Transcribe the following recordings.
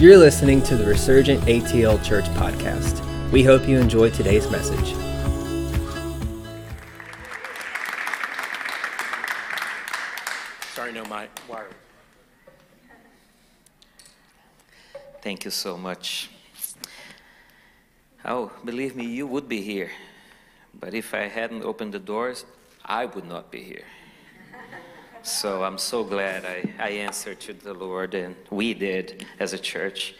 You're listening to the Resurgent ATL Church podcast. We hope you enjoy today's message. Sorry, no my wire. Thank you so much. Oh, believe me, you would be here. But if I hadn't opened the doors, I would not be here. So I'm so glad I, I answered to the Lord, and we did as a church.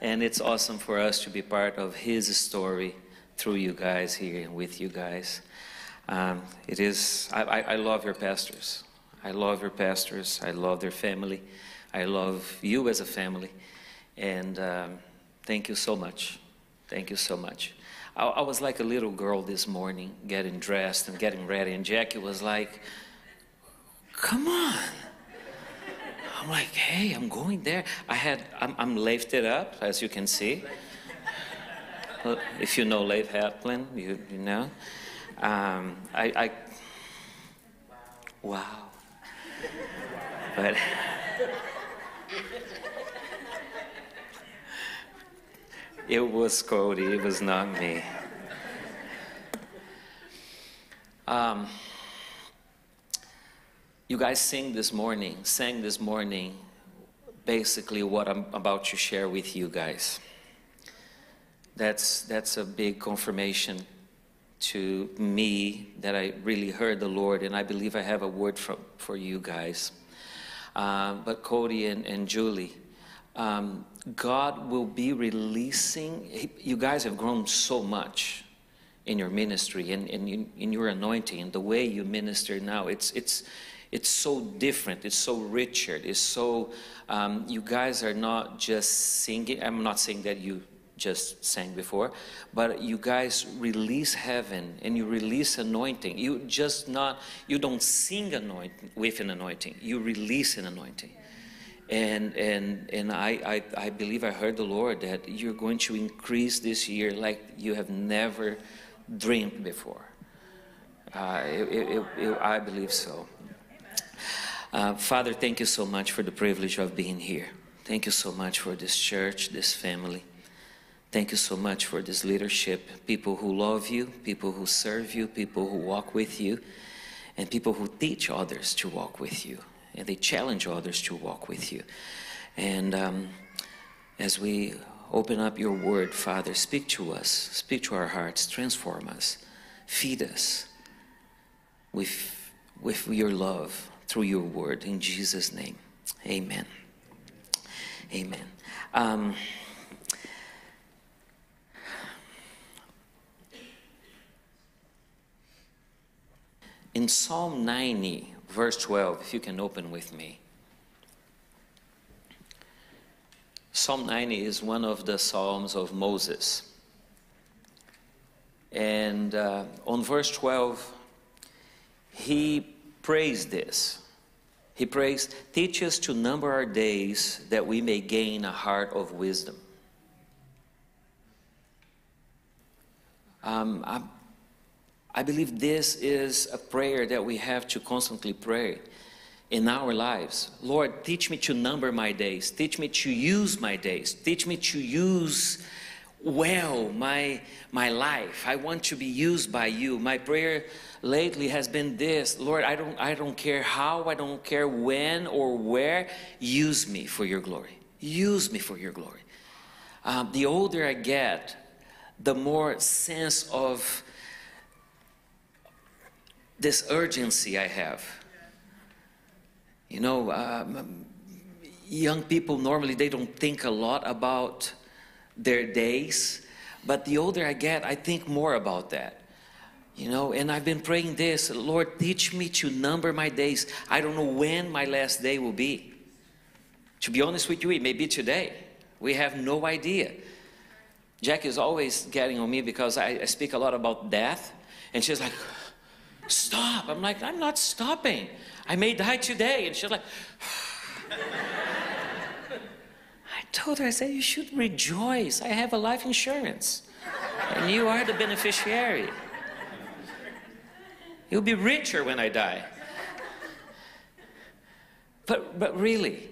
And it's awesome for us to be part of His story through you guys here and with you guys. Um, it is, I, I, I love your pastors. I love your pastors. I love their family. I love you as a family. And um, thank you so much. Thank you so much. I, I was like a little girl this morning, getting dressed and getting ready, and Jackie was like, Come on. I'm like, hey, I'm going there. I had, I'm, I'm lifted up, as you can see. If you know Leif Hartland, you, you know. Um, I, I, wow. But it was Cody, it was not me. Um, you guys sing this morning, sang this morning, basically what I'm about to share with you guys. That's, that's a big confirmation to me that I really heard the Lord, and I believe I have a word for, for you guys. Um, but Cody and, and Julie, um, God will be releasing, he- you guys have grown so much in your ministry and, and in, in your anointing and the way you minister now. It's, it's, it's so different, it's so richer, it's so, um, you guys are not just singing. I'm not saying that you just sang before, but you guys release heaven and you release anointing. You just not, you don't sing anointing with an anointing, you release an anointing. And, and, and I, I, I believe I heard the Lord that you're going to increase this year like you have never dreamed before. Uh, it, it, it- I believe so. Uh, Father, thank you so much for the privilege of being here. Thank you so much for this church, this family. Thank you so much for this leadership. People who love you, people who serve you, people who walk with you, and people who teach others to walk with you. And they challenge others to walk with you. And um, as we open up your word, Father, speak to us, speak to our hearts, transform us, feed us with, with your love through your word. In Jesus' name, amen. Amen. Um, in Psalm 90, verse 12, if you can open with me. Psalm 90 is one of the Psalms of Moses. And uh, on verse 12, he prays this. He prays, Teach us to number our days that we may gain a heart of wisdom. Um, I, I believe this is a prayer that we have to constantly pray in our lives. Lord, teach me to number my days. Teach me to use my days. Teach me to use well my my life. I want to be used by you. My prayer lately has been this, Lord, I don't I don't care how, I don't care when or where, use me for your glory. Use me for your glory. Um, the older I get, the more sense of this urgency I have. You know, um, young people normally they don't think a lot about their days, but the older I get, I think more about that. You know, and I've been praying this, Lord, teach me to number my days. I don't know when my last day will be. To be honest with you, it may be today. We have no idea. Jack is always getting on me because I, I speak a lot about death, and she's like, Stop. I'm like, I'm not stopping. I may die today. And she's like, told her, I said, you should rejoice. I have a life insurance. And you are the beneficiary. You'll be richer when I die. But, but really,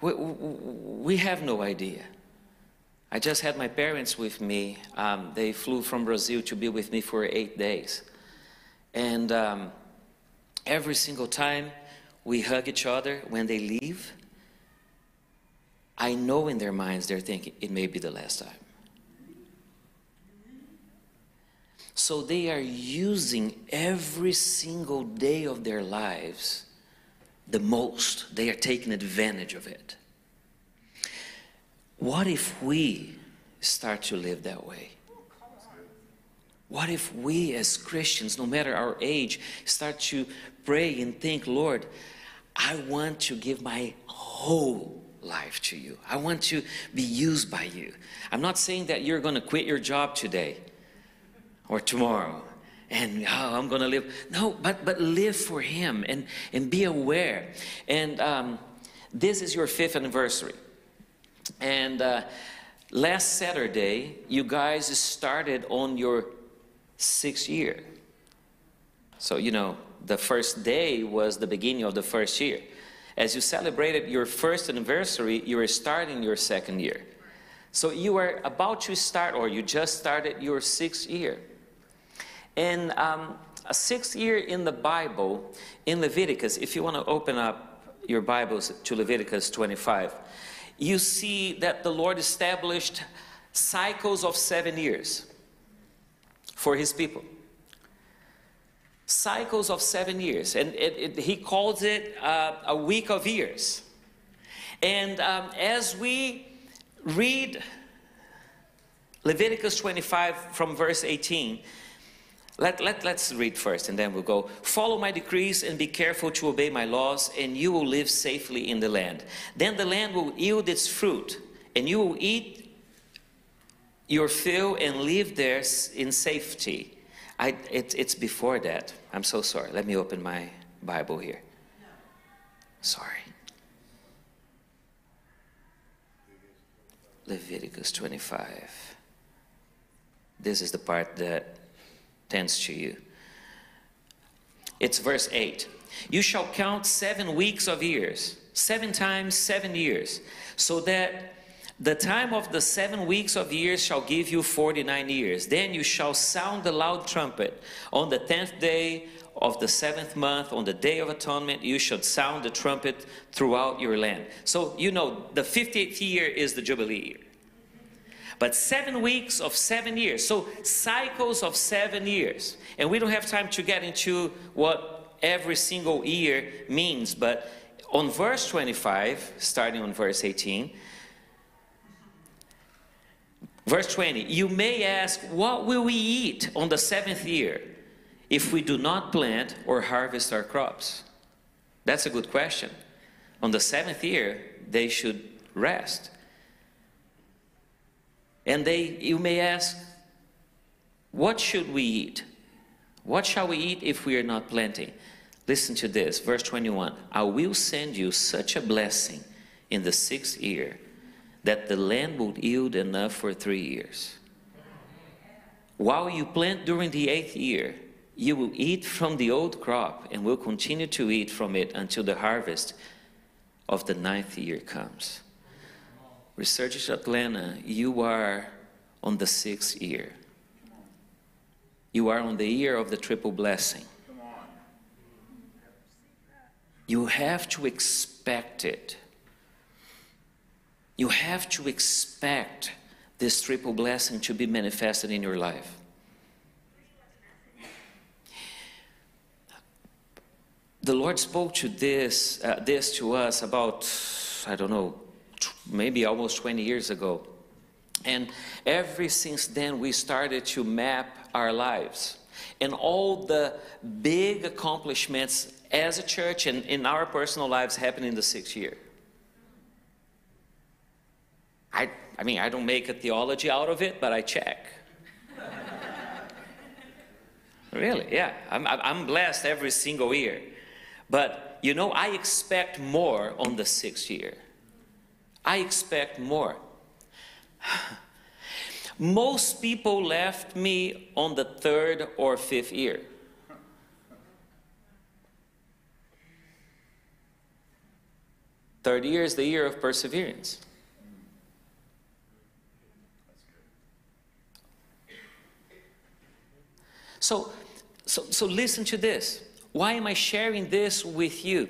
we, we have no idea. I just had my parents with me. Um, they flew from Brazil to be with me for eight days. And um, every single time we hug each other when they leave, I know in their minds they're thinking it may be the last time. So they are using every single day of their lives the most. They are taking advantage of it. What if we start to live that way? What if we as Christians, no matter our age, start to pray and think, Lord, I want to give my whole life to you. I want to be used by you. I'm not saying that you're going to quit your job today or tomorrow and oh, I'm going to live. No, but, but live for Him and, and be aware. And um, this is your fifth anniversary. And uh, last Saturday, you guys started on your sixth year. So, you know, the first day was the beginning of the first year. As you celebrated your first anniversary, you were starting your second year. So you are about to start, or you just started your sixth year. And um, a sixth year in the Bible, in Leviticus, if you want to open up your Bibles to Leviticus 25, you see that the Lord established cycles of seven years for his people. Cycles of seven years. And it, it, he calls it uh, a week of years. And um, as we read Leviticus 25 from verse 18, let, let, let's read first and then we'll go. Follow my decrees and be careful to obey my laws, and you will live safely in the land. Then the land will yield its fruit, and you will eat your fill and live there in safety. I, it, it's before that. I'm so sorry. Let me open my Bible here. Sorry. Leviticus 25. This is the part that tends to you. It's verse 8. You shall count seven weeks of years, seven times seven years, so that the time of the seven weeks of years shall give you 49 years. Then you shall sound the loud trumpet. On the tenth day of the seventh month, on the day of atonement, you should sound the trumpet throughout your land. So, you know, the 50th year is the Jubilee year. But seven weeks of seven years. So cycles of seven years. And we don't have time to get into what every single year means. But on verse 25, starting on verse 18, verse 20, you may ask, What will we eat on the seventh year if we do not plant or harvest our crops? That's a good question. On the seventh year, they should rest. And they, you may ask, what should we eat? What shall we eat if we are not planting? Listen to this, verse 21. I will send you such a blessing in the sixth year that the land will yield enough for three years. While you plant during the eighth year, you will eat from the old crop and will continue to eat from it until the harvest of the ninth year comes. Resurgent at Atlanta, you are on the sixth year. You are on the year of the triple blessing. You have to expect it. You have to expect this triple blessing to be manifested in your life. The Lord spoke to this, uh, this to us about, I don't know, maybe almost 20 years ago. And ever since then, we started to map our lives and all the big accomplishments as a church and in our personal lives happened in the sixth year. I, I mean, I don't make a theology out of it, but I check. really, yeah. I'm, I'm blessed every single year. But, you know, I expect more on the sixth year. I expect more. Most people left me on the third or fifth year. Third year is the year of perseverance. So, so, so listen to this. Why am I sharing this with you?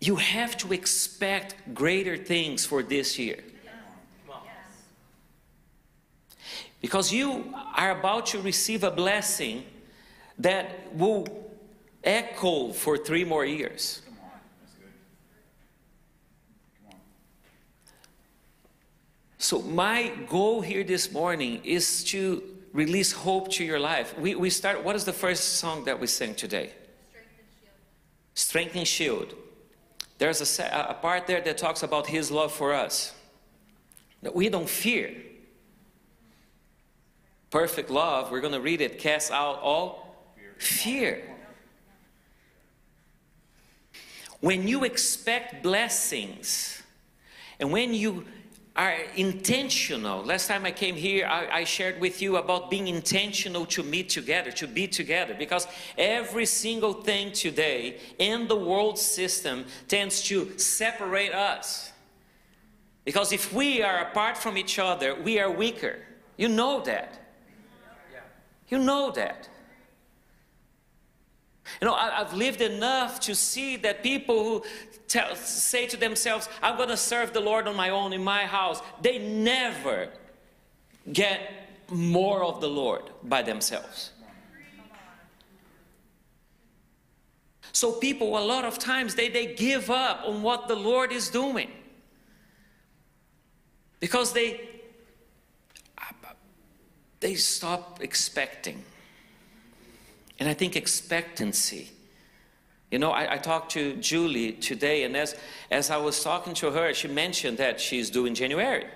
You have to expect greater things for this year. Because you are about to receive a blessing that will echo for three more years. So, my goal here this morning is to release hope to your life. We, we start, what is the first song that we sing today? Strength and Shield. There's a, a part there that talks about His love for us. That we don't fear. Perfect love, we're going to read it, cast out all fear. When you expect blessings, and when you are intentional. Last time I came here, I, I, shared with you about being intentional to meet together, to be together, because every single thing today in the world system tends to separate us. Because if we are apart from each other, we are weaker. You know that. You know that. You know, I, have lived enough to see that people who tell, say to themselves, I'm going to serve the Lord on my own in my house, they never get more of the Lord by themselves. So people, a lot of times, they, they give up on what the Lord is doing. Because they, they stop expecting. And I think expectancy. You know, I, I, talked to Julie today, and as, as I was talking to her, she mentioned that she's due in January.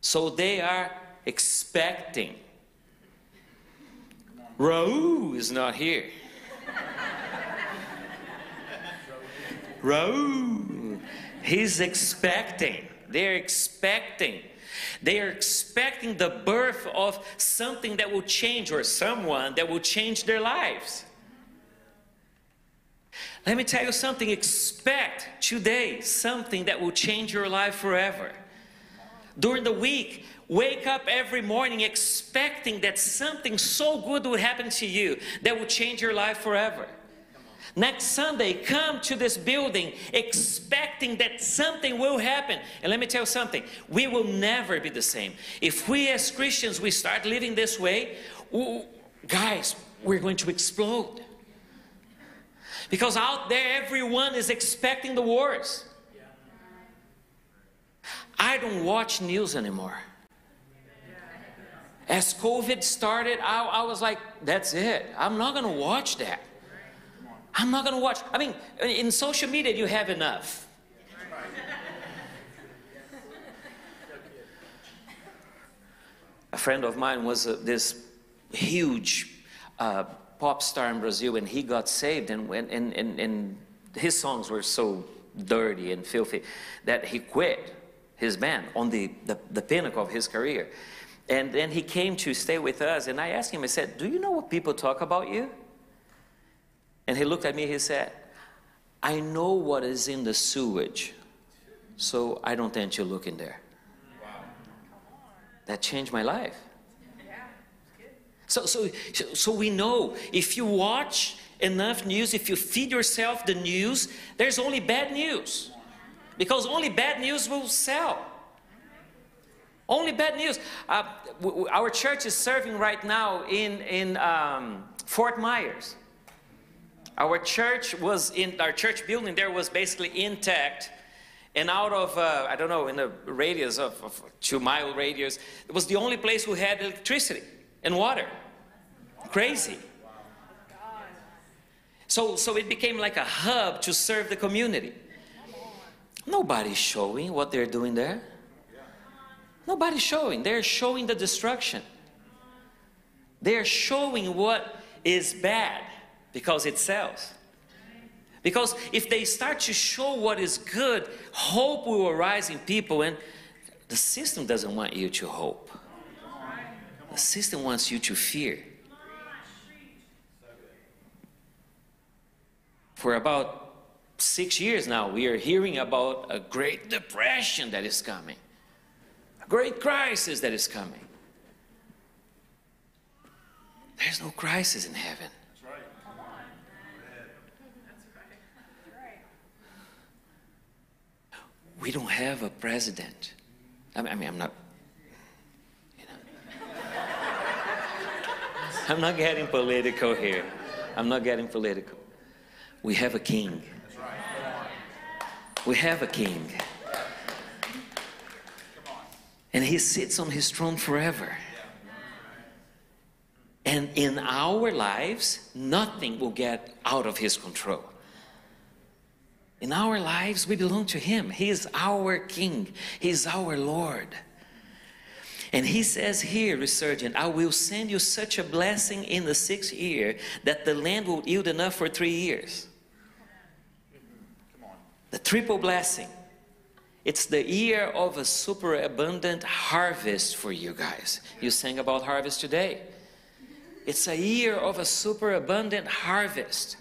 So they are expecting. Raul is not here. Raul, he's expecting. They're expecting. They are expecting the birth of something that will change or someone that will change their lives. Let me tell you something expect today something that will change your life forever. During the week, wake up every morning expecting that something so good will happen to you that will change your life forever. Next Sunday, come to this building expecting that something will happen. And let me tell you something, we will never be the same. If we as Christians, we start living this way, guys, we're going to explode. Because out there, everyone is expecting the wars. I don't watch news anymore. As COVID started, I, I was like, that's it. I'm not going to watch that. I'm not going to watch. I mean, in social media, you have enough. A friend of mine was uh, this huge uh, pop star in Brazil, and he got saved, and, and, and, and his songs were so dirty and filthy that he quit his band on the, the, the pinnacle of his career. And then he came to stay with us, and I asked him, I said, Do you know what people talk about you? And he looked at me, he said, I know what is in the sewage, so I don't tend to look in there. That changed my life. So, so, so we know if you watch enough news, if you feed yourself the news, there's only bad news. Because only bad news will sell. Only bad news. Uh, our church is serving right now in, in um, Fort Myers. Our church was in our church building there was basically intact. And out of, uh, I don't know, in a radius of, of two mile radius, it was the only place who had electricity and water. Crazy. So, so it became like a hub to serve the community. Nobody's showing what they're doing there. Nobody's showing. They're showing the destruction. They're showing what is bad because it sells. Because if they start to show what is good, hope will arise in people, and the system doesn't want you to hope. The system wants you to fear. For about six years now, we are hearing about a great depression that is coming, a great crisis that is coming. There's no crisis in heaven. We don't have a president. I mean, I mean I'm not. You know. I'm not getting political here. I'm not getting political. We have a king. We have a king. And he sits on his throne forever. And in our lives, nothing will get out of his control. In our lives, we belong to him. He is our king, he is our Lord. And he says here, Resurgent, I will send you such a blessing in the sixth year that the land will yield enough for three years. The triple blessing. It's the year of a super abundant harvest for you guys. You sang about harvest today. It's a year of a super abundant harvest.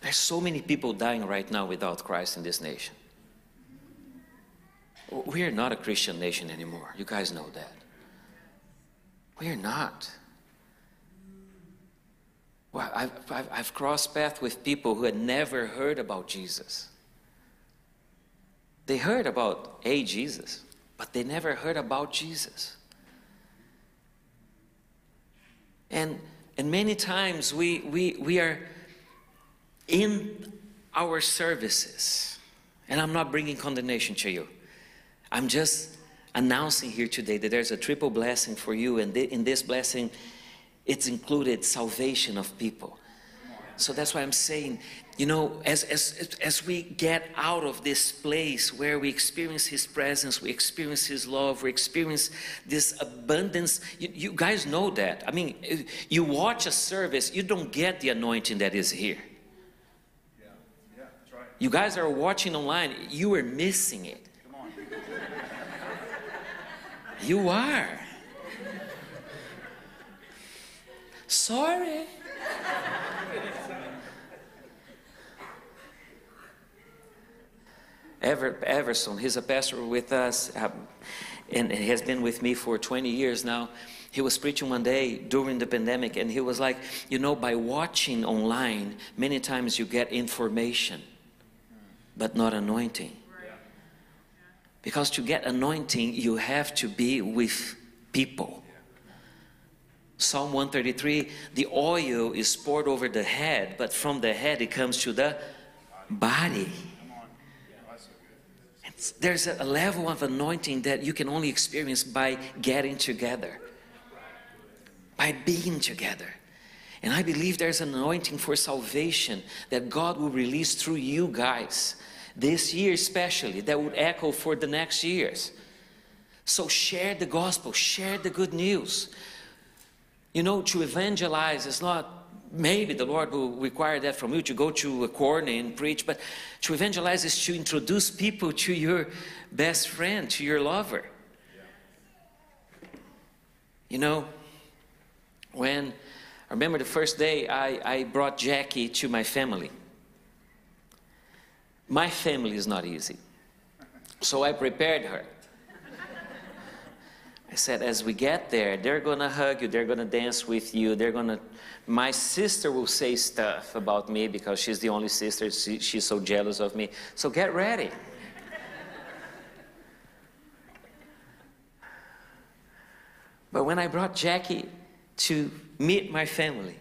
There's so many people dying right now without Christ in this nation. We are not a Christian nation anymore. You guys know that. We are not. Well, I've, I've, I've crossed paths with people who had never heard about Jesus. They heard about a Jesus, but they never heard about Jesus. And, and many times we, we, we are in our services, and I'm not bringing condemnation to you. I'm just announcing here today that there's a triple blessing for you, and in this blessing, it's included salvation of people. So that's why I'm saying, you know, as, as, as we get out of this place where we experience His presence, we experience His love, we experience this abundance, you, you guys know that. I mean, you watch a service, you don't get the anointing that is here. Yeah, yeah, that's right. You guys are watching online, you are missing it. You are. Sorry. Ever, Everson, he's a pastor with us um, and has been with me for 20 years now. He was preaching one day during the pandemic, and he was like, You know, by watching online, many times you get information, but not anointing. Because to get anointing, you have to be with people. Psalm 133 the oil is poured over the head, but from the head it comes to the body. there's a level of anointing that you can only experience by getting together, by being together. And I believe there's an anointing for salvation that God will release through you guys this year, especially, that would echo for the next years. So share the gospel, share the good news. You know, to evangelize is not maybe the Lord will require that from you to go to a corner and preach, but to evangelize is to introduce people to your best friend, to your lover. You know, when I remember the first day I, I brought Jackie to my family. My family is not easy. So I prepared her. I said, as we get there, they're gonna hug you, they're gonna dance with you, they're gonna. My sister will say stuff about me because she's the only sister, she, she's so jealous of me. So get ready. but when I brought Jackie to meet my family,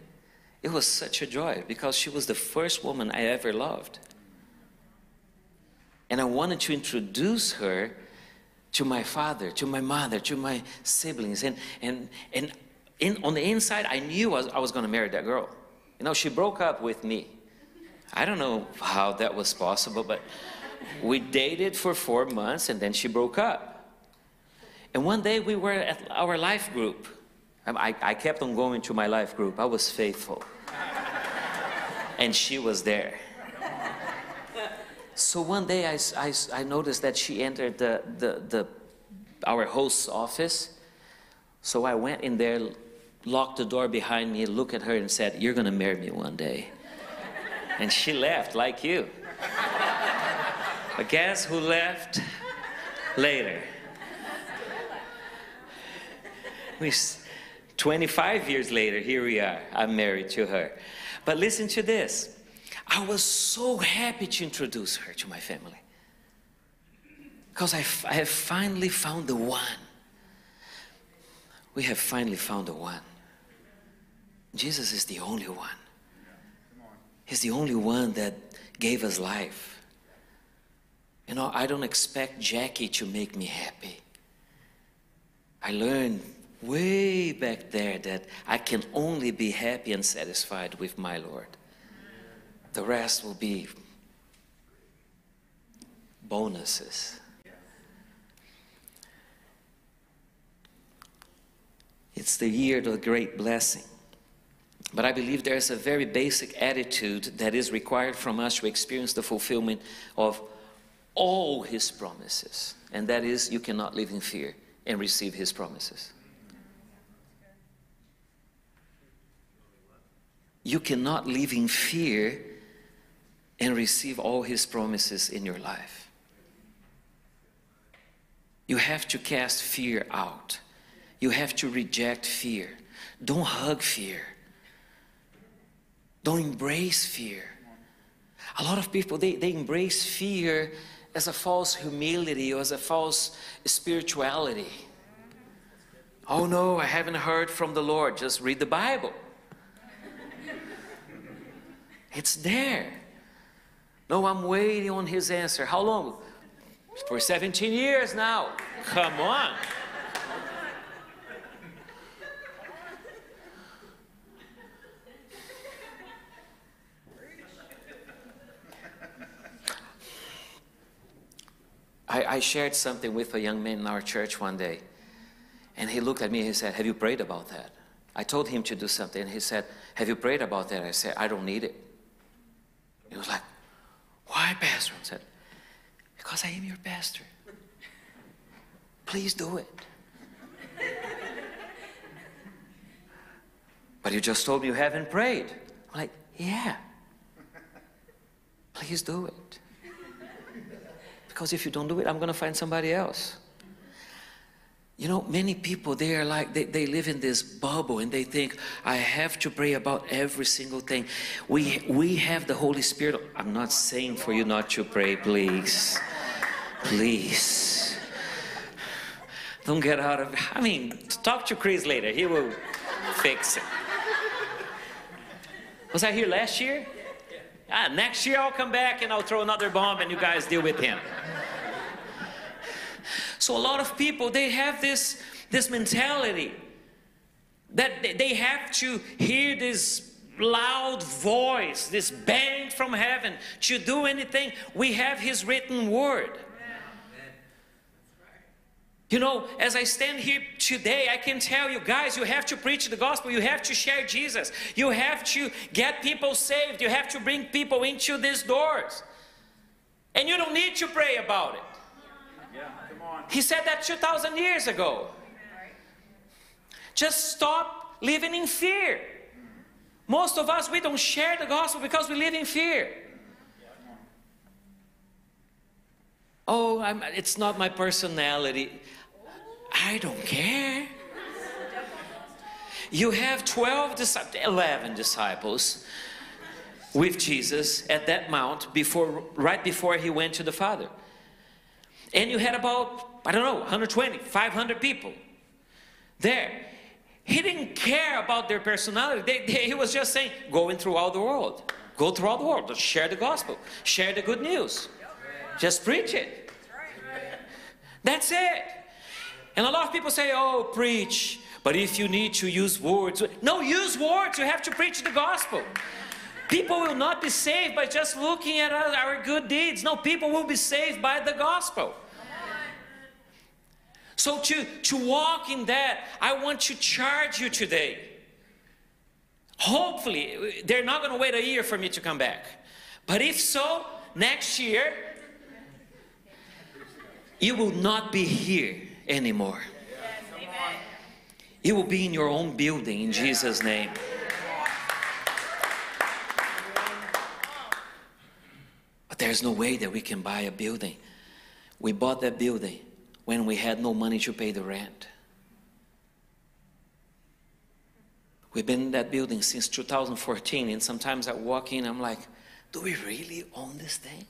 it was such a joy because she was the first woman I ever loved. And I wanted to introduce her to my father, to my mother, to my siblings. And, and, and in, on the inside, I knew I was, I was going to marry that girl. You know, she broke up with me. I don't know how that was possible, but we dated for four months and then she broke up. And one day we were at our life group. I, I kept on going to my life group. I was faithful. and she was there. So one day I, I, I noticed that she entered the, the, the, our host's office. So I went in there, locked the door behind me, looked at her and said, You're going to marry me one day. and she left like you. But guess who left? later. We, 25 years later, here we are. I'm married to her. But listen to this. I was so happy to introduce her to my family. Because I, I have finally found the one. We have finally found the one. Jesus is the only one. He's the only one that gave us life. You know, I don't expect Jackie to make me happy. I learned way back there that I can only be happy and satisfied with my Lord. The rest will be bonuses. It's the year of the great blessing. But I believe there's a very basic attitude that is required from us to experience the fulfillment of all His promises. And that is, you cannot live in fear and receive His promises. You cannot live in fear and receive all His promises in your life. You have to cast fear out. You have to reject fear. Don't hug fear. Don't embrace fear. A lot of people, they, they embrace fear as a false humility or as a false spirituality. Oh no, I haven't heard from the Lord. Just read the Bible. It's there. No, I'm waiting on his answer. How long? For 17 years now. Come on. I, I, shared something with a young man in our church one day, and he looked at me and he said, Have you prayed about that? I told him to do something, and he said, Have you prayed about that? I said, I don't need it. He was like, Why, Pastor? I said, Because I am your pastor. Please do it. but you just told me you haven't prayed. I'm like, Yeah. Please do it. Because if you don't do it, I'm going to find somebody else. You know, many people, they are like, they, they live in this bubble and they think, I have to pray about every single thing. We, we have the Holy Spirit. I'm not saying for you not to pray, please. Please. Don't get out of, I mean, talk to Chris later. He will fix it. Was I here last year? Ah, next year I'll come back and I'll throw another bomb and you guys deal with him. So a lot of people they have this this mentality that they have to hear this loud voice, this bang from heaven to do anything. We have his written word. You know, as I stand here today, I can tell you guys, you have to preach the gospel. You have to share Jesus. You have to get people saved. You have to bring people into these doors. And you don't need to pray about it. He said that 2,000 years ago. Just stop living in fear. Most of us, we don't share the gospel because we live in fear. Oh, I'm, it's not my personality. I don't care. You have 12 disciples, 11 disciples with Jesus at that mount before right before he went to the Father. And you had about I don't know, 120, 500 people there. He didn't care about their personality. They, they, he was just saying, going throughout the world. Go throughout the world. Share the gospel. Share the good news. Just preach it. That's it. And a lot of people say, oh, preach. But if you need to use words, no, use words. You have to preach the gospel. People will not be saved by just looking at our good deeds. No, people will be saved by the gospel. So to, to walk in that, I want to charge you today. Hopefully, they're not going to wait a year for me to come back. But if so, next year, you will not be here anymore. You will be in your own building in Jesus' name. But there's no way that we can buy a building. We bought that building when we had no money to pay the rent. We've been in that building since 2014, and sometimes I walk in, I'm like, do we really own this thing?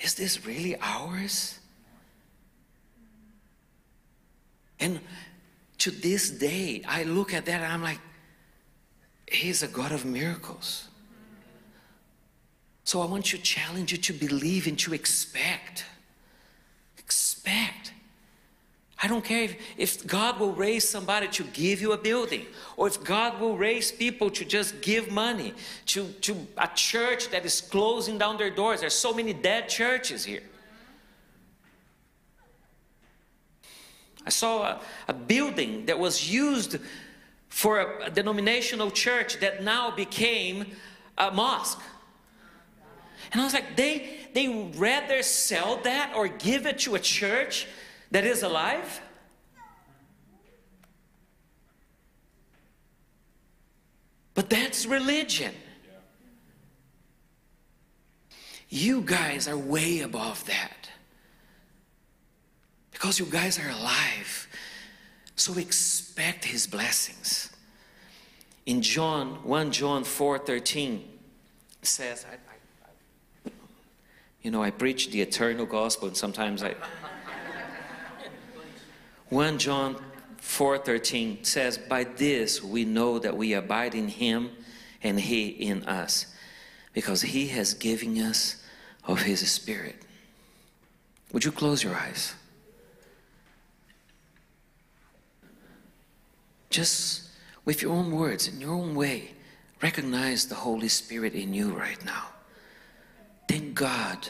Is this really ours? And to this day, I look at that and I'm like, He's a God of miracles. So I want to challenge you to believe and to expect. Expect. I don't care if, if God will raise somebody to give you a building, or if God will raise people to just give money to, to a church that is closing down their doors. There's so many dead churches here. I saw a, a building that was used for a, a denominational church that now became a mosque. And I was like, they, they rather sell that or give it to a church that is alive? But that's religion. You guys are way above that. Because you guys are alive. So expect his blessings. In John, 1 John 4 13 says, you know, I preach the eternal gospel, and sometimes I. 1 John 4:13 says, "By this we know that we abide in him and he in us, because he has given us of his spirit." Would you close your eyes? Just with your own words, in your own way, recognize the Holy Spirit in you right now. Thank God,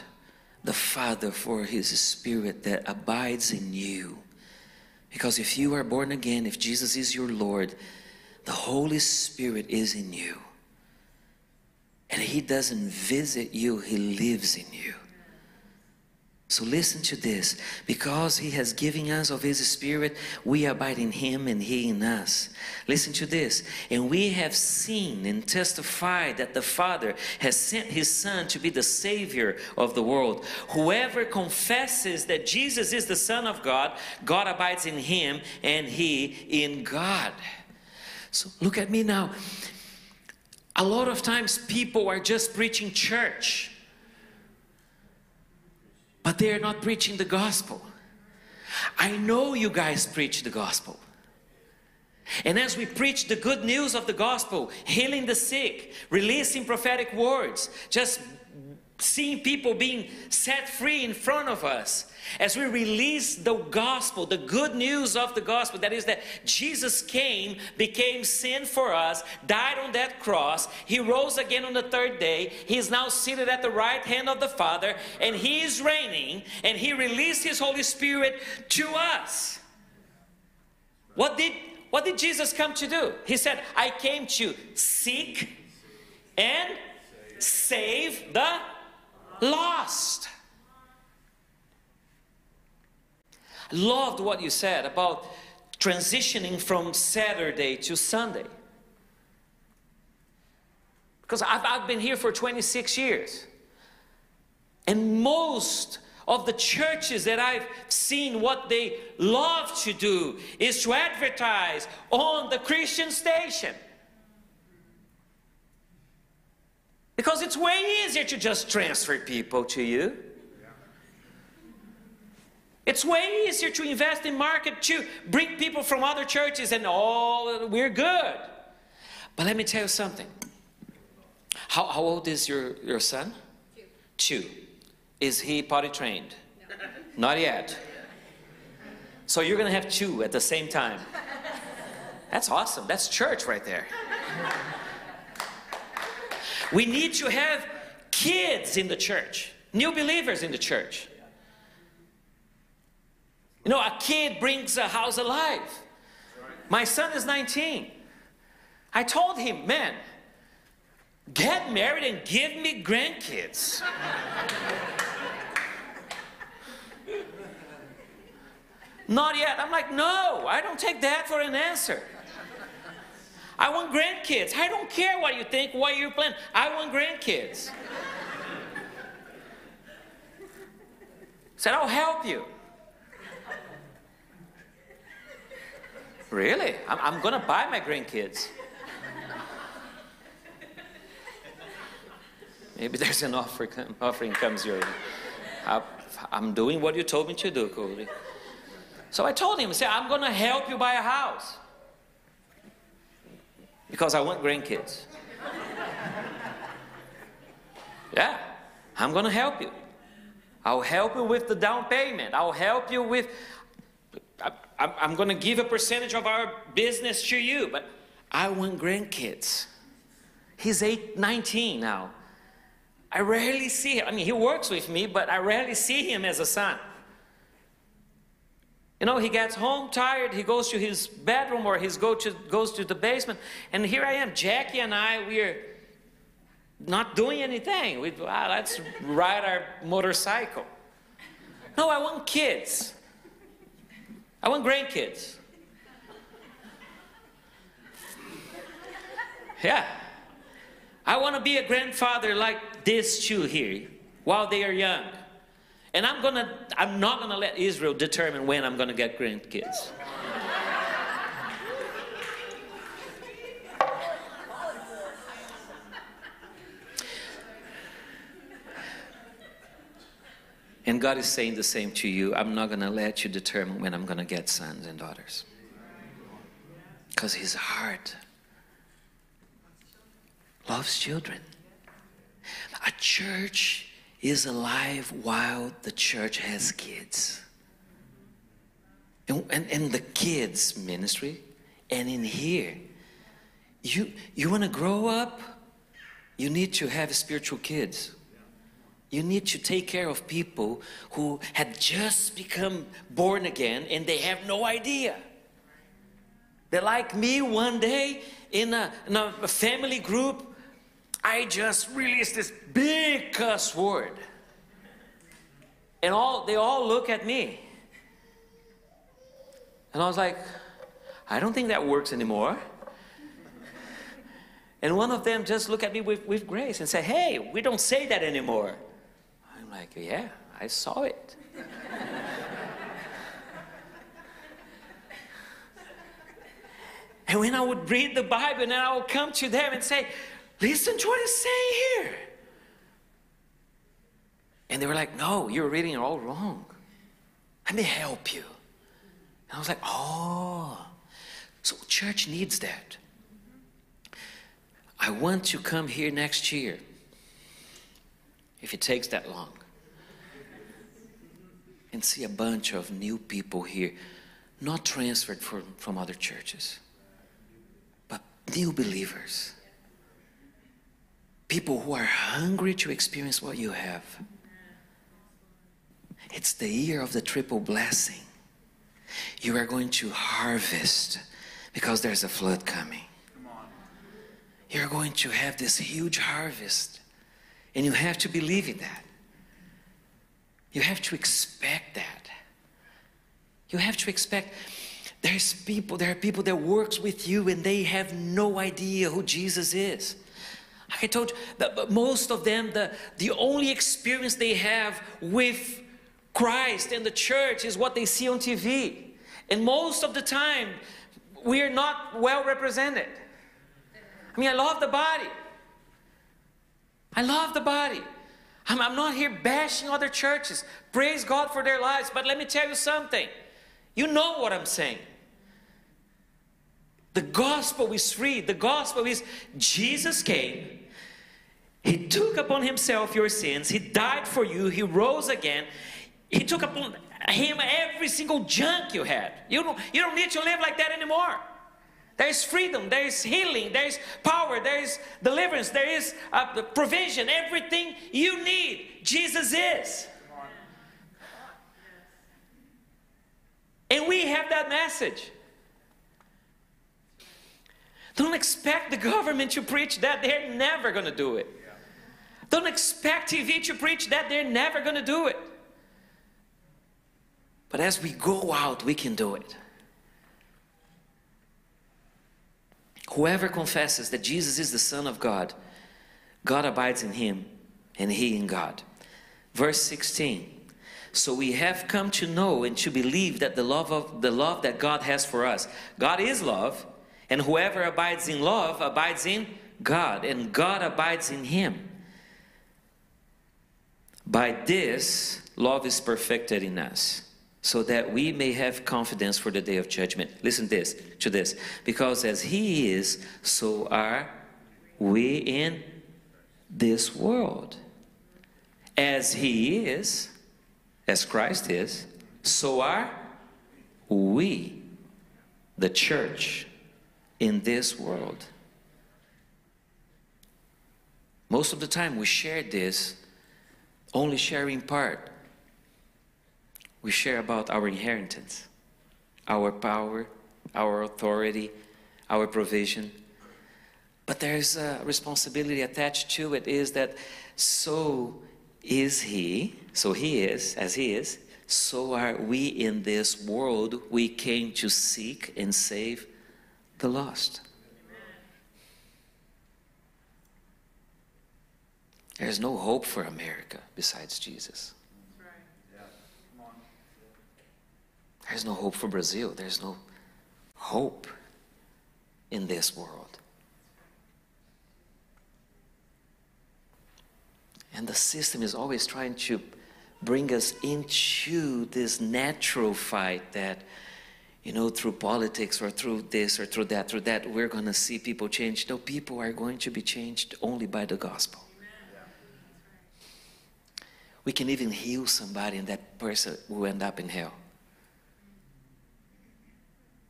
the Father, for His Spirit that abides in you. Because if you are born again, if Jesus is your Lord, the Holy Spirit is in you. And He doesn't visit you, He lives in you. So listen to this. Because he has given us of his spirit, we abide in him and he in us. Listen to this. And we have seen and testified that the Father has sent his Son to be the Savior of the world. Whoever confesses that Jesus is the Son of God, God abides in him and he in God. So look at me now. A lot of times people are just preaching church but they are not preaching the gospel. I know you guys preach the gospel. And as we preach the good news of the gospel, healing the sick, releasing prophetic words, just seeing people being set free in front of us, as we release the gospel, the good news of the gospel, that is that Jesus came, became sin for us, died on that cross, he rose again on the third day, he is now seated at the right hand of the Father, and he is reigning, and he released his Holy Spirit to us. What did what did Jesus come to do? He said, I came to seek and save the lost. loved what you said about transitioning from Saturday to Sunday. Because I've, I've been here for 26 years. And most of the churches that I've seen, what they love to do is to advertise on the Christian station. Because it's way easier to just transfer people to you. It's way easier to invest in market to bring people from other churches and all we're good. But let me tell you something. How, how old is your, your son? Two. Two. Is he potty trained? No. Not yet. So you're going to have two at the same time. That's awesome. That's church right there. We need to have kids in the church, new believers in the church. You know, a kid brings a house alive. My son is 19. I told him, man, get married and give me grandkids. Not yet. I'm like, no, I don't take that for an answer. I want grandkids. I don't care what you think, what you plan. I want grandkids. said, I'll help you. really? I'm, I'm going to buy my grandkids. Maybe there's an offer, offering comes your way. I'm doing what you told me to do, Cody. So I told him, I said, I'm going to help you buy a house. Because I want grandkids. yeah, I'm going to help you. I'll help you with the down payment. I'll help you with, I, am going to give a percentage of our business to you, but I want grandkids. He's eight, 19 now. I rarely see him. I mean, he works with me, but I rarely see him as a son. You know, he gets home tired, he goes to his bedroom or he go to, goes to the basement, and here I am, Jackie and I, we're not doing anything. We, ah, let's ride our motorcycle. No, I want kids. I want grandkids. Yeah. I want to be a grandfather like this two here while they are young. And I'm gonna I'm not gonna let Israel determine when I'm gonna get grandkids. And God is saying the same to you. I'm not going to let you determine when I'm going to get sons and daughters. Because His heart loves children. A church is alive while the church has kids. And, and, and the kids ministry, and in here, you, you want to grow up, you need to have spiritual kids. You need to take care of people who had just become born again and they have no idea. They're like me one day in a, in a family group. I just released this big cuss word. And all they all look at me. And I was like, I don't think that works anymore. And one of them just looked at me with, with grace and said, Hey, we don't say that anymore. I'm like, Yeah, I saw it. and when I would read the Bible, and I would come to them and say, Listen to what it's saying here. And they were like, No, you're reading it all wrong. Let me help you. And I was like, Oh. So church needs that. I want to come here next year, if it takes that long, and see a bunch of new people here, not transferred from, from other churches, but new believers people who are hungry to experience what you have. It's the year of the triple blessing. You are going to harvest because there's a flood coming. You're going to have this huge harvest, and you have to believe in that. You have to expect that. You have to expect there's people, there are people that works with you and they have no idea who Jesus is. I told you most of them, the, the only experience they have with Christ and the church is what they see on TV. And most of the time, we are not well represented. I mean, I love the body. I love the body. I'm, I'm not here bashing other churches. Praise God for their lives. But let me tell you something. You know what I'm saying. The gospel is free. The gospel is Jesus came he took upon himself your sins. He died for you. He rose again. He took upon him every single junk you had. You don't, you don't need to live like that anymore. There is freedom, there is healing, there is power, there is deliverance, there is uh, provision. Everything you need, Jesus is. And we have that message. Don't expect the government to preach that, they're never going to do it. Don't expect TV to preach that, they're never going to do it. But as we go out, we can do it. Whoever confesses that Jesus is the Son of God, God abides in him, and he in God. Verse 16 So we have come to know and to believe that the love of the love that God has for us. God is love, and whoever abides in love abides in God, and God abides in him. By this, love is perfected in us, so that we may have confidence for the day of judgment. Listen this to this. Because as he is, so are we in this world. As he is, as Christ is, so are we, the church, in this world. Most of the time we share this, only sharing part. We share about our inheritance, our power, our authority, our provision. But there's a responsibility attached to it is that so is he, so he is, as he is, so are we in this world. We came to seek and save the lost. There's no hope for America besides Jesus. There's no hope for Brazil. There's no hope in this world. And the system is always trying to bring us into this natural fight that, you know, through politics or through this or through that, through that, we're going to see people change. No, people are going to be changed only by the gospel. We can even heal somebody and that person will end up in hell.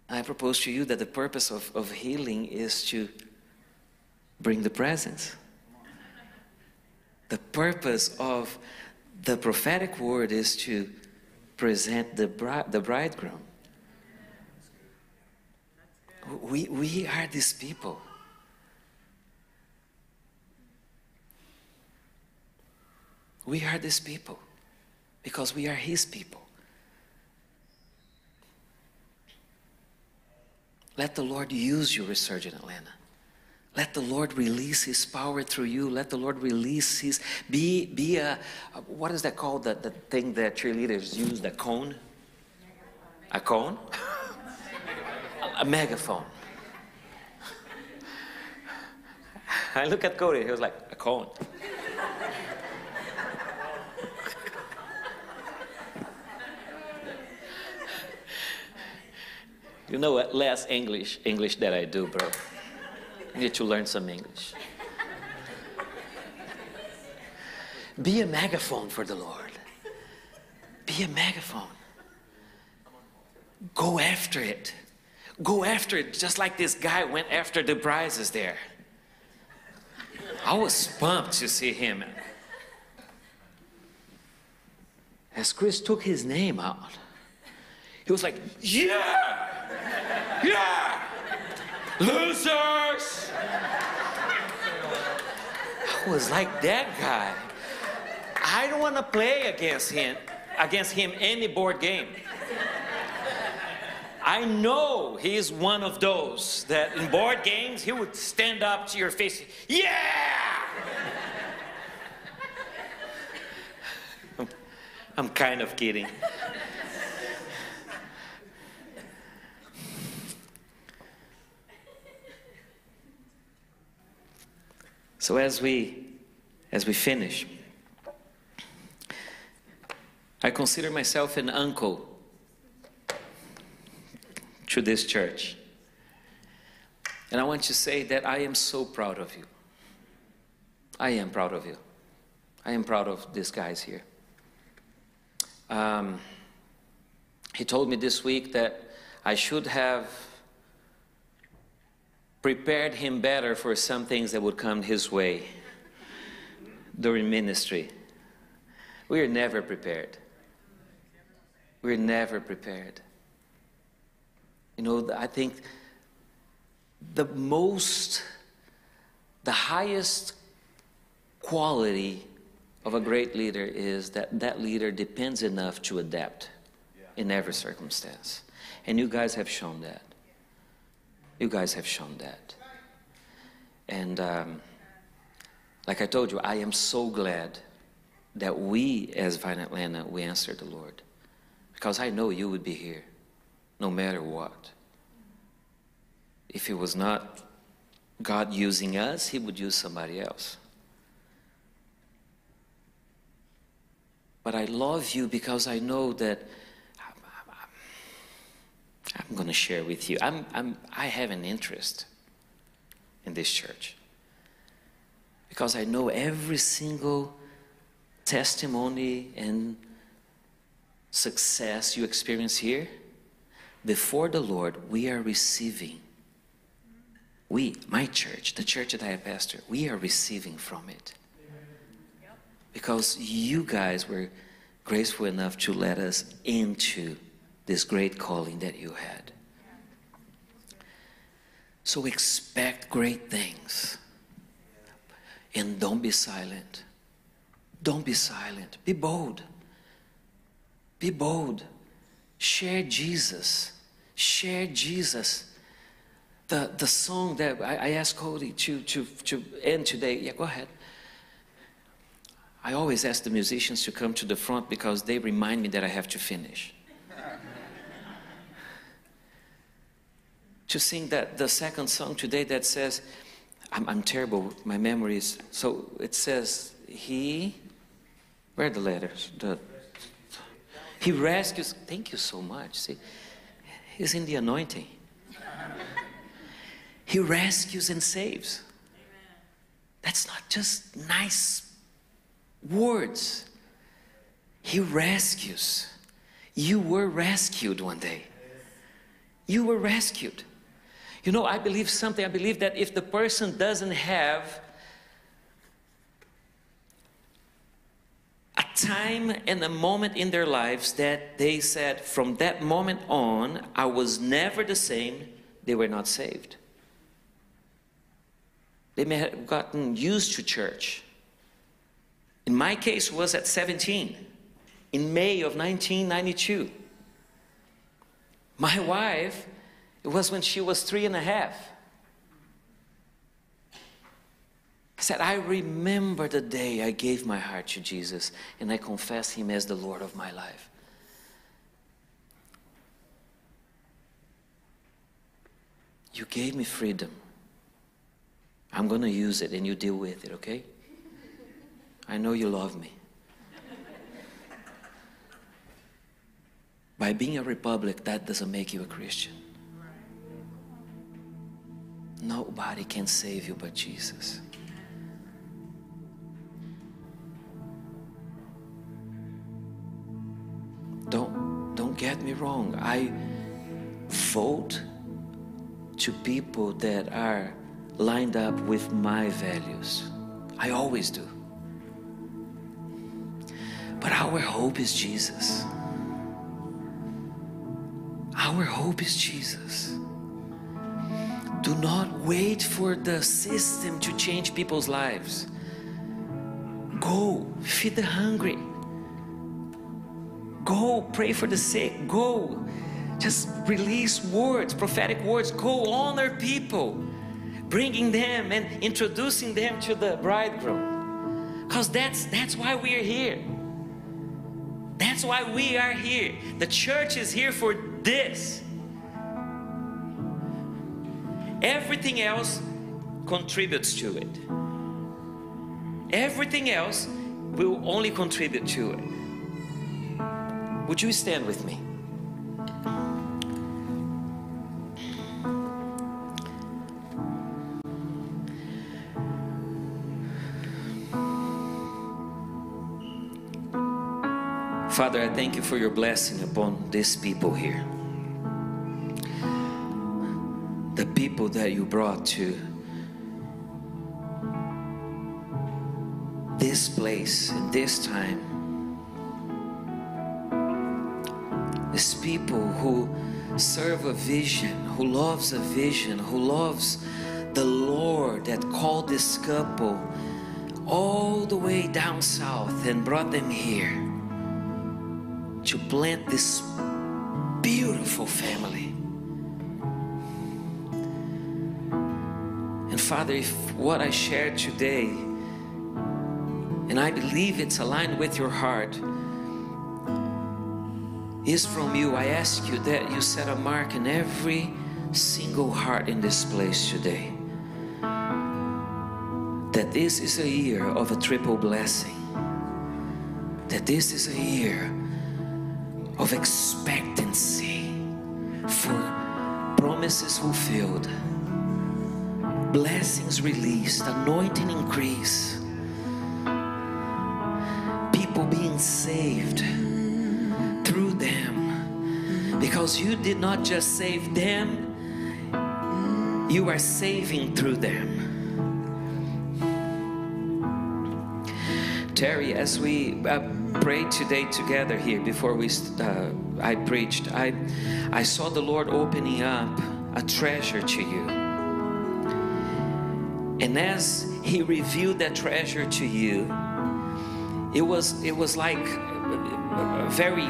I propose to you that the purpose of, of healing is to bring the presence. The purpose of the prophetic word is to present the, bride, the bridegroom. We, we are these people. We are these people because we are His people. Let the Lord use you, Resurgent Atlanta. Let the Lord release His power through you. Let the Lord release His, be, be a, what is that called, the, the thing that cheerleaders use, the cone? A cone? a megaphone. I look at Cody, he was like, a cone. You know what? Less English, English that I do, bro. I need to learn some English. Be a megaphone for the Lord. Be a megaphone. Go after it. Go after it, just like this guy went after the prizes there. I was pumped to see him. As Chris took his name out, he was like, Yeah! Yeah! Losers! I was like that guy. I don't want to play against him, against him any board game. I know he's one of those that in board games he would stand up to your face, yeah! I'm, I'm kind of kidding. So as we as we finish, I consider myself an uncle to this church. And I want to say that I am so proud of you. I am proud of you. I am proud of these guys here. Um, he told me this week that I should have prepared him better for some things that would come his way during ministry. We are never prepared. We're never prepared. You know, I think the most, the highest quality of a great leader is that that leader depends enough to adapt in every circumstance. And you guys have shown that. You guys have shown that. And um, like I told you, I am so glad that we, as Vine Atlanta, we answered the Lord. Because I know you would be here no matter what. If it was not God using us, He would use somebody else. But I love you because I know that I'm, I'm, I'm going to share with you. I'm, I'm, I have an interest in this church because I know every single testimony and success you experience here before the Lord, we are receiving. We, my church, the church that I pastor, we are receiving from it because you guys were graceful enough to let us into this great calling that you had. So expect great things. And don't be silent. Don't be silent. Be bold. Be bold. Share Jesus. Share Jesus. The, the song that I, I asked Cody to, to, to end today. Yeah, go ahead. I always ask the musicians to come to the front because they remind me that I have to finish. To sing that the second song today that says, I'm, I'm terrible, my memory is so it says, He where are the letters? The, he rescues, thank you so much. See, he's in the anointing. He rescues and saves. That's not just nice words. He rescues. You were rescued one day. You were rescued. You know, I believe something. I believe that if the person doesn't have a time and a moment in their lives that they said, from that moment on, I was never the same, they were not saved. They may have gotten used to church in my case was at 17 in May of 1992. My wife, it was when she was three and a half. I said, I remember the day I gave my heart to Jesus and I confessed Him as the Lord of my life. You gave me freedom. I'm going to use it and you deal with it, okay? I know you love me. By being a republic, that doesn't make you a Christian. Nobody can save you but Jesus. Don't, don't get me wrong. I vote to people that are lined up with my values. I always do. But our hope is Jesus. Our hope is Jesus. Do not wait for the system to change people's lives. Go feed the hungry. Go pray for the sick. Go just release words, prophetic words. Go honor people, bringing them and introducing them to the bridegroom. Because that's, that's why we are here. That's why we are here. The church is here for this. Everything else contributes to it. Everything else will only contribute to it. Would you stand with me? Father, I thank you for your blessing upon these people here. People that you brought to this place in this time. These people who serve a vision, who loves a vision, who loves the Lord that called this couple all the way down south and brought them here to plant this beautiful family. Father, if what I shared today and I believe it's aligned with your heart, is from you. I ask you that you set a mark in every single heart in this place today. That this is a year of a triple blessing. That this is a year of expectancy for promises fulfilled, blessings released, anointing increase, people being saved through them. Because you did not just save them, you are saving through them. Terry, as we uh, prayed today together here before we uh, I preached, I I saw the Lord opening up a treasure to you. And as He revealed that treasure to you, it was it was like a very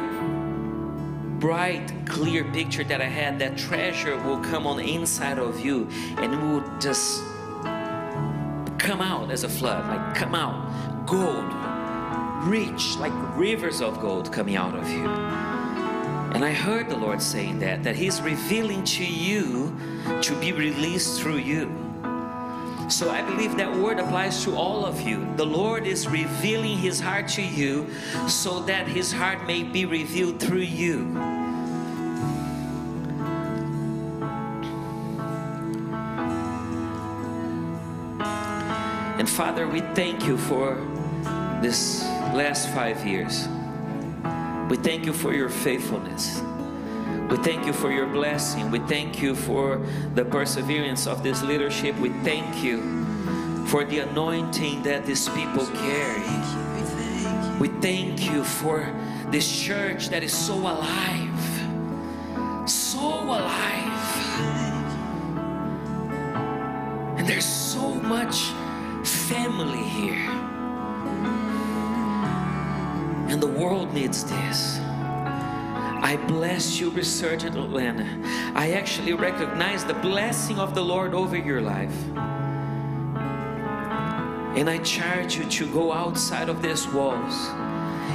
bright, clear picture that I had. That treasure will come on the inside of you, and it will just come out as a flood, like come out, gold, rich, like rivers of gold coming out of you. And I heard the Lord saying that, that He's revealing to you to be released through you. So I believe that word applies to all of you. The Lord is revealing His heart to you so that His heart may be revealed through you. And Father, we thank you for this last five years. We thank you for your faithfulness. We thank you for your blessing. We thank you for the perseverance of this leadership. We thank you for the anointing that these people carry. We thank you for this church that is so alive. So alive. And there's so much family here. And the world needs this. I bless you, Resurgent Atlanta. I actually recognize the blessing of the Lord over your life. And I charge you to go outside of these walls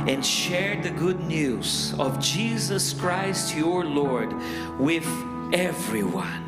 and share the good news of Jesus Christ, your Lord, with everyone.